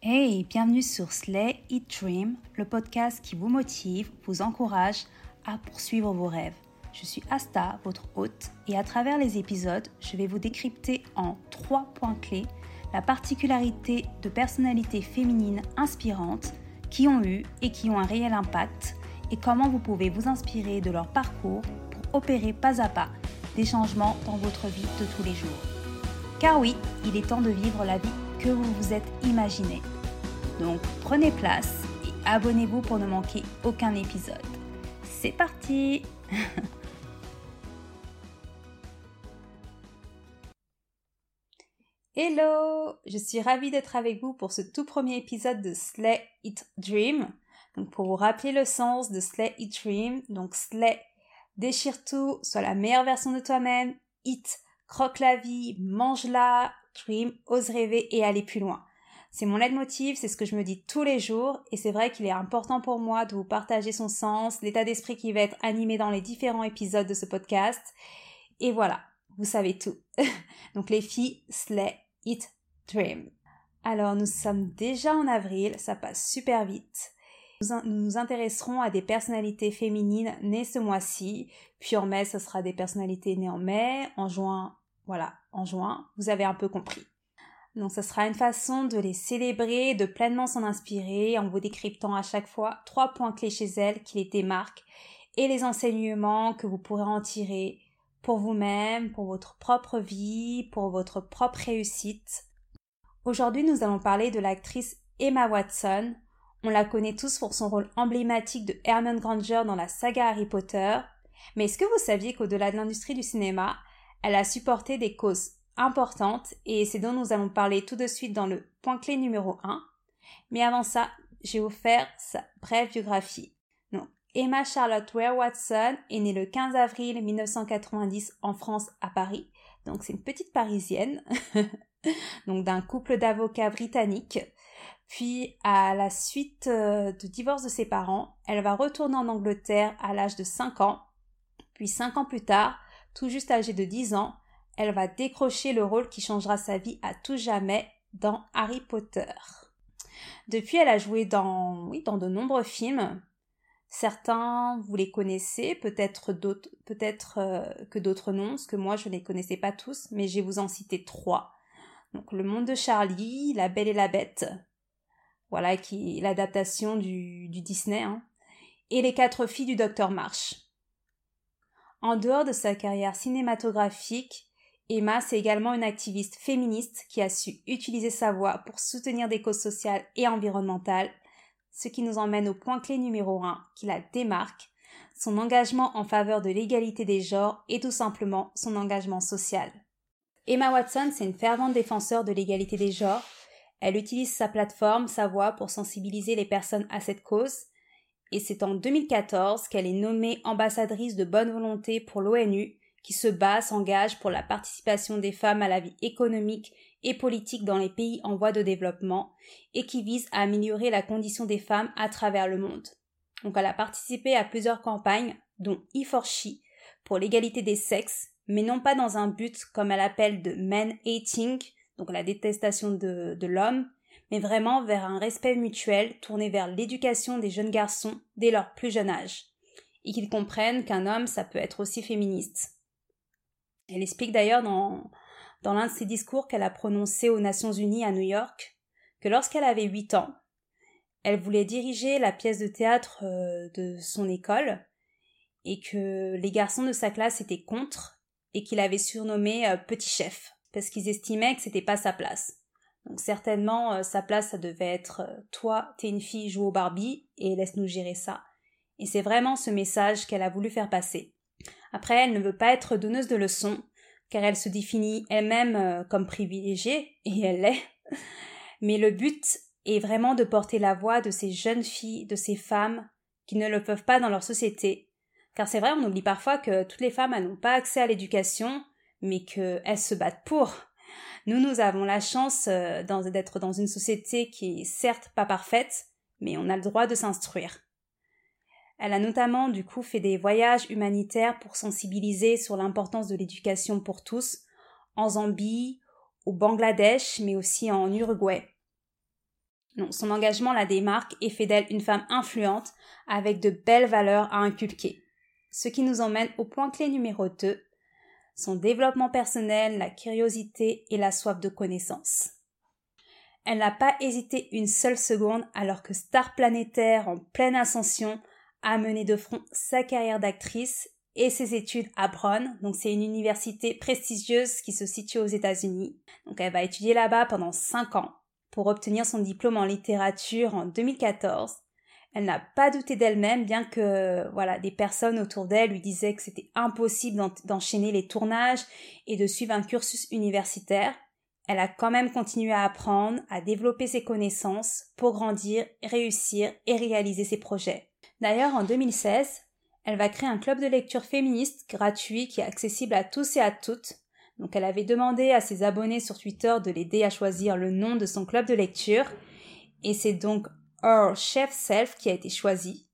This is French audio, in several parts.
Hey, bienvenue sur Slay Eat Dream, le podcast qui vous motive, vous encourage à poursuivre vos rêves. Je suis Asta, votre hôte, et à travers les épisodes, je vais vous décrypter en trois points clés la particularité de personnalités féminines inspirantes qui ont eu et qui ont un réel impact et comment vous pouvez vous inspirer de leur parcours pour opérer pas à pas des changements dans votre vie de tous les jours. Car oui, il est temps de vivre la vie que vous vous êtes imaginé. Donc prenez place et abonnez-vous pour ne manquer aucun épisode. C'est parti Hello Je suis ravie d'être avec vous pour ce tout premier épisode de Slay It Dream. Donc pour vous rappeler le sens de Slay It Dream, donc Slay, déchire tout, sois la meilleure version de toi-même, It, croque la vie, mange-la, Dream, ose rêver et aller plus loin. C'est mon leitmotiv, c'est ce que je me dis tous les jours et c'est vrai qu'il est important pour moi de vous partager son sens, l'état d'esprit qui va être animé dans les différents épisodes de ce podcast. Et voilà, vous savez tout. Donc les filles, slay, it, dream. Alors nous sommes déjà en avril, ça passe super vite. Nous nous intéresserons à des personnalités féminines nées ce mois-ci, puis en mai, ce sera des personnalités nées en mai, en juin, voilà, en juin, vous avez un peu compris. Donc ce sera une façon de les célébrer, de pleinement s'en inspirer en vous décryptant à chaque fois trois points clés chez elles qui les démarquent et les enseignements que vous pourrez en tirer pour vous-même, pour votre propre vie, pour votre propre réussite. Aujourd'hui, nous allons parler de l'actrice Emma Watson. On la connaît tous pour son rôle emblématique de Hermione Granger dans la saga Harry Potter. Mais est-ce que vous saviez qu'au-delà de l'industrie du cinéma, elle a supporté des causes importantes et c'est dont nous allons parler tout de suite dans le point clé numéro 1. Mais avant ça, j'ai offert sa brève biographie. Donc, Emma Charlotte Ware Watson est née le 15 avril 1990 en France à Paris. Donc c'est une petite parisienne. donc d'un couple d'avocats britanniques. Puis à la suite euh, du divorce de ses parents, elle va retourner en Angleterre à l'âge de 5 ans. Puis 5 ans plus tard, tout juste âgée de 10 ans, elle va décrocher le rôle qui changera sa vie à tout jamais dans Harry Potter. Depuis, elle a joué dans, oui, dans de nombreux films. Certains, vous les connaissez, peut-être peut-être euh, que d'autres non, parce que moi, je ne les connaissais pas tous, mais je vais vous en citer trois. Donc, Le Monde de Charlie, La Belle et la Bête, voilà, qui est l'adaptation du, Disney, hein, et Les Quatre Filles du Docteur March. En dehors de sa carrière cinématographique, Emma, c'est également une activiste féministe qui a su utiliser sa voix pour soutenir des causes sociales et environnementales, ce qui nous emmène au point clé numéro 1 qui la démarque, son engagement en faveur de l'égalité des genres et tout simplement son engagement social. Emma Watson, c'est une fervente défenseur de l'égalité des genres. Elle utilise sa plateforme, sa voix pour sensibiliser les personnes à cette cause et c'est en 2014 qu'elle est nommée ambassadrice de bonne volonté pour l'ONU, qui se bat, s'engage pour la participation des femmes à la vie économique et politique dans les pays en voie de développement, et qui vise à améliorer la condition des femmes à travers le monde. Donc elle a participé à plusieurs campagnes, dont e 4 pour l'égalité des sexes, mais non pas dans un but comme elle appelle de men hating, donc la détestation de l'homme, mais vraiment vers un respect mutuel tourné vers l'éducation des jeunes garçons dès leur plus jeune âge, et qu'ils comprennent qu'un homme, ça peut être aussi féministe. Elle explique d'ailleurs dans, dans l'un de ses discours qu'elle a prononcé aux Nations Unies à New York que lorsqu'elle avait 8 ans, elle voulait diriger la pièce de théâtre euh, de son école et que les garçons de sa classe étaient contre et qu'il avait surnommé euh, petit chef parce qu'ils estimaient que c'était pas sa place. Donc certainement, euh, sa place, ça devait être euh, toi, t'es une fille, joue au Barbie et laisse-nous gérer ça. Et c'est vraiment ce message qu'elle a voulu faire passer. Après, elle ne veut pas être donneuse de leçons, car elle se définit elle-même euh, comme privilégiée, et elle l'est. Mais le but est vraiment de porter la voix de ces jeunes filles, de ces femmes qui ne le peuvent pas dans leur société. Car c'est vrai, on oublie parfois que toutes les femmes n'ont pas accès à l'éducation, mais qu'elles se battent pour. Nous, nous avons la chance euh, d'être dans une société qui est certes pas parfaite, mais on a le droit de s'instruire. Elle a notamment du coup fait des voyages humanitaires pour sensibiliser sur l'importance de l'éducation pour tous en Zambie, au Bangladesh, mais aussi en Uruguay. Son engagement la démarque et fait d'elle une femme influente avec de belles valeurs à inculquer. Ce qui nous emmène au point clé numéro 2, son développement personnel, la curiosité et la soif de connaissance. Elle n'a pas hésité une seule seconde alors que star planétaire en pleine ascension a mené de front sa carrière d'actrice et ses études à Brown. Donc c'est une université prestigieuse qui se situe aux États-Unis. Donc elle va étudier là-bas pendant 5 ans pour obtenir son diplôme en littérature en 2014. Elle n'a pas douté d'elle-même, bien que voilà, des personnes autour d'elle lui disaient que c'était impossible d'enchaîner les tournages et de suivre un cursus universitaire. Elle a quand même continué à apprendre, à développer ses connaissances pour grandir, réussir et réaliser ses projets. D'ailleurs, en 2016, elle va créer un club de lecture féministe gratuit qui est accessible à tous et à toutes. Donc elle avait demandé à ses abonnés sur Twitter de l'aider à choisir le nom de son club de lecture. Et c'est donc Our Chef Self qui a été choisi.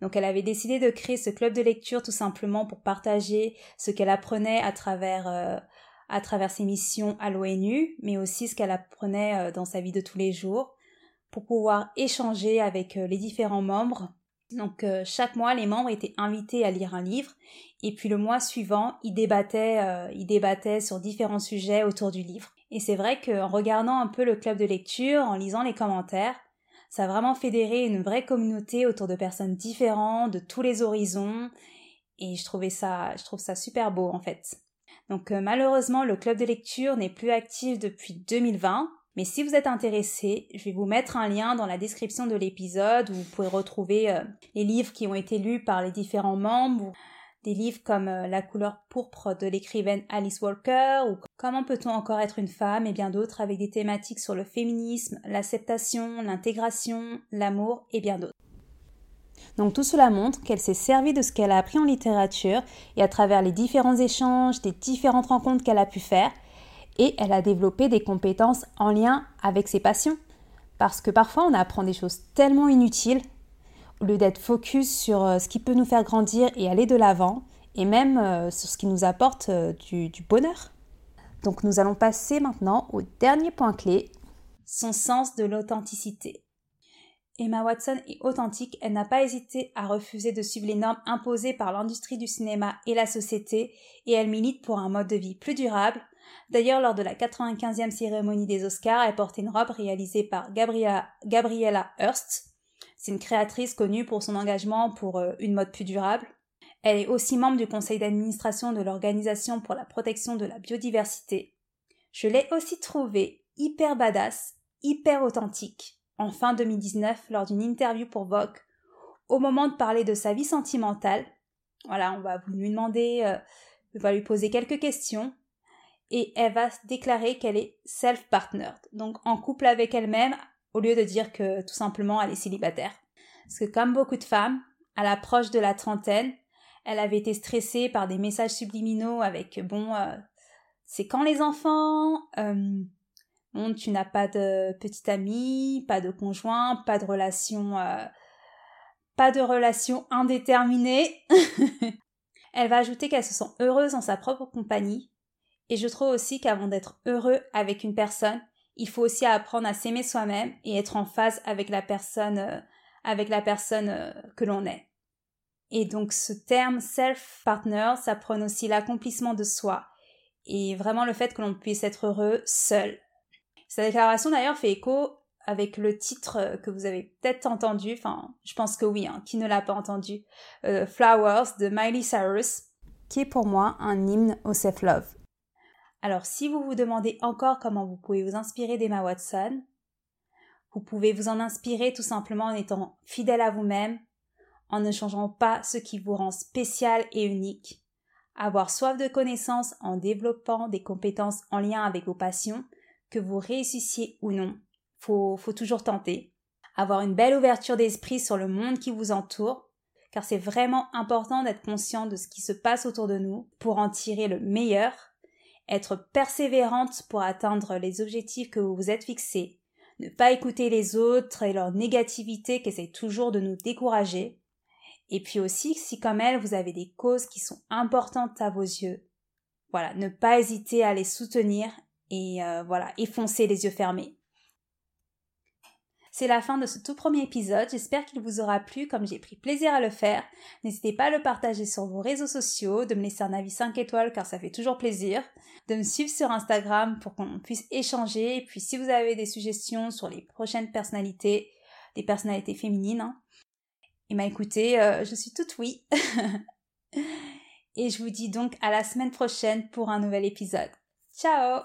Donc elle avait décidé de créer ce club de lecture tout simplement pour partager ce qu'elle apprenait à travers, euh, à travers ses missions à l'ONU, mais aussi ce qu'elle apprenait euh, dans sa vie de tous les jours, pour pouvoir échanger avec euh, les différents membres donc euh, chaque mois, les membres étaient invités à lire un livre et puis le mois suivant, ils débattaient, ils débattaient sur différents sujets autour du livre. Et c'est vrai qu'en regardant un peu le club de lecture, en lisant les commentaires, ça a vraiment fédéré une vraie communauté autour de personnes différentes, de tous les horizons, et je trouvais ça, je trouve ça super beau en fait. Donc euh, malheureusement, le club de lecture n'est plus actif depuis 2020, mais si vous êtes intéressé, je vais vous mettre un lien dans la description de l'épisode où vous pouvez retrouver euh, les livres qui ont été lus par les différents membres, des livres comme euh, La couleur pourpre de l'écrivaine Alice Walker ou Comment peut-on encore être une femme et bien d'autres avec des thématiques sur le féminisme, l'acceptation, l'intégration, l'amour et bien d'autres. Donc tout cela montre qu'elle s'est servie de ce qu'elle a appris en littérature et à travers les différents échanges, des différentes rencontres qu'elle a pu faire, et elle a développé des compétences en lien avec ses passions. Parce que parfois on apprend des choses tellement inutiles, au lieu d'être focus sur euh, ce qui peut nous faire grandir et aller de l'avant, et même euh, sur ce qui nous apporte euh, du, bonheur. Donc nous allons passer maintenant au dernier point clé, son sens de l'authenticité. Emma Watson est authentique, elle n'a pas hésité à refuser de suivre les normes imposées par l'industrie du cinéma et la société, et elle milite pour un mode de vie plus durable, D'ailleurs, lors de la 95e cérémonie des Oscars, elle portait une robe réalisée par Gabriella, Hearst. C'est une créatrice connue pour son engagement pour euh, une mode plus durable. Elle est aussi membre du conseil d'administration de l'Organisation pour la protection de la biodiversité. Je l'ai aussi trouvée hyper badass, hyper authentique, en fin 2019 lors d'une interview pour Vogue, au moment de parler de sa vie sentimentale. Voilà, on va lui demander, euh, on va lui poser quelques questions et elle va déclarer qu'elle est self-partnered, donc en couple avec elle-même, au lieu de dire que tout simplement elle est célibataire. Parce que comme beaucoup de femmes, à l'approche de la trentaine, elle avait été stressée par des messages subliminaux avec bon, euh, c'est quand les enfants, euh, bon, tu n'as pas de petite amie, pas de conjoint, pas de relation, euh, pas de relation indéterminée. elle va ajouter qu'elle se sent heureuse en sa propre compagnie et je trouve aussi qu'avant d'être heureux avec une personne, il faut aussi apprendre à s'aimer soi-même et être en phase avec la personne, euh, avec la personne euh, que l'on est. Et donc ce terme self-partner, ça prône aussi l'accomplissement de soi et vraiment le fait que l'on puisse être heureux seul. Sa déclaration d'ailleurs fait écho avec le titre euh, que vous avez peut-être entendu, enfin je pense que oui, hein, qui ne l'a pas entendu, Flowers de Miley Cyrus, qui est pour moi un hymne au self-love. Alors si vous vous demandez encore comment vous pouvez vous inspirer d'Emma Watson, vous pouvez vous en inspirer tout simplement en étant fidèle à vous-même, en ne changeant pas ce qui vous rend spécial et unique, avoir soif de connaissances en développant des compétences en lien avec vos passions, que vous réussissiez ou non. Faut, faut toujours tenter. Avoir une belle ouverture d'esprit sur le monde qui vous entoure, car c'est vraiment important d'être conscient de ce qui se passe autour de nous pour en tirer le meilleur être persévérante pour atteindre les objectifs que vous vous êtes fixés, ne pas écouter les autres et leur négativité qui essaient toujours de nous décourager, et puis aussi si comme elle vous avez des causes qui sont importantes à vos yeux, voilà, ne pas hésiter à les soutenir et euh, voilà, effoncer les yeux fermés. C'est la fin de ce tout premier épisode. J'espère qu'il vous aura plu comme j'ai pris plaisir à le faire. N'hésitez pas à le partager sur vos réseaux sociaux, de me laisser un avis 5 étoiles car ça fait toujours plaisir, de me suivre sur Instagram pour qu'on puisse échanger. Et puis si vous avez des suggestions sur les prochaines personnalités, des personnalités féminines, hein, et m'a écoutez, euh, je suis toute oui. Et je vous dis donc à la semaine prochaine pour un nouvel épisode. Ciao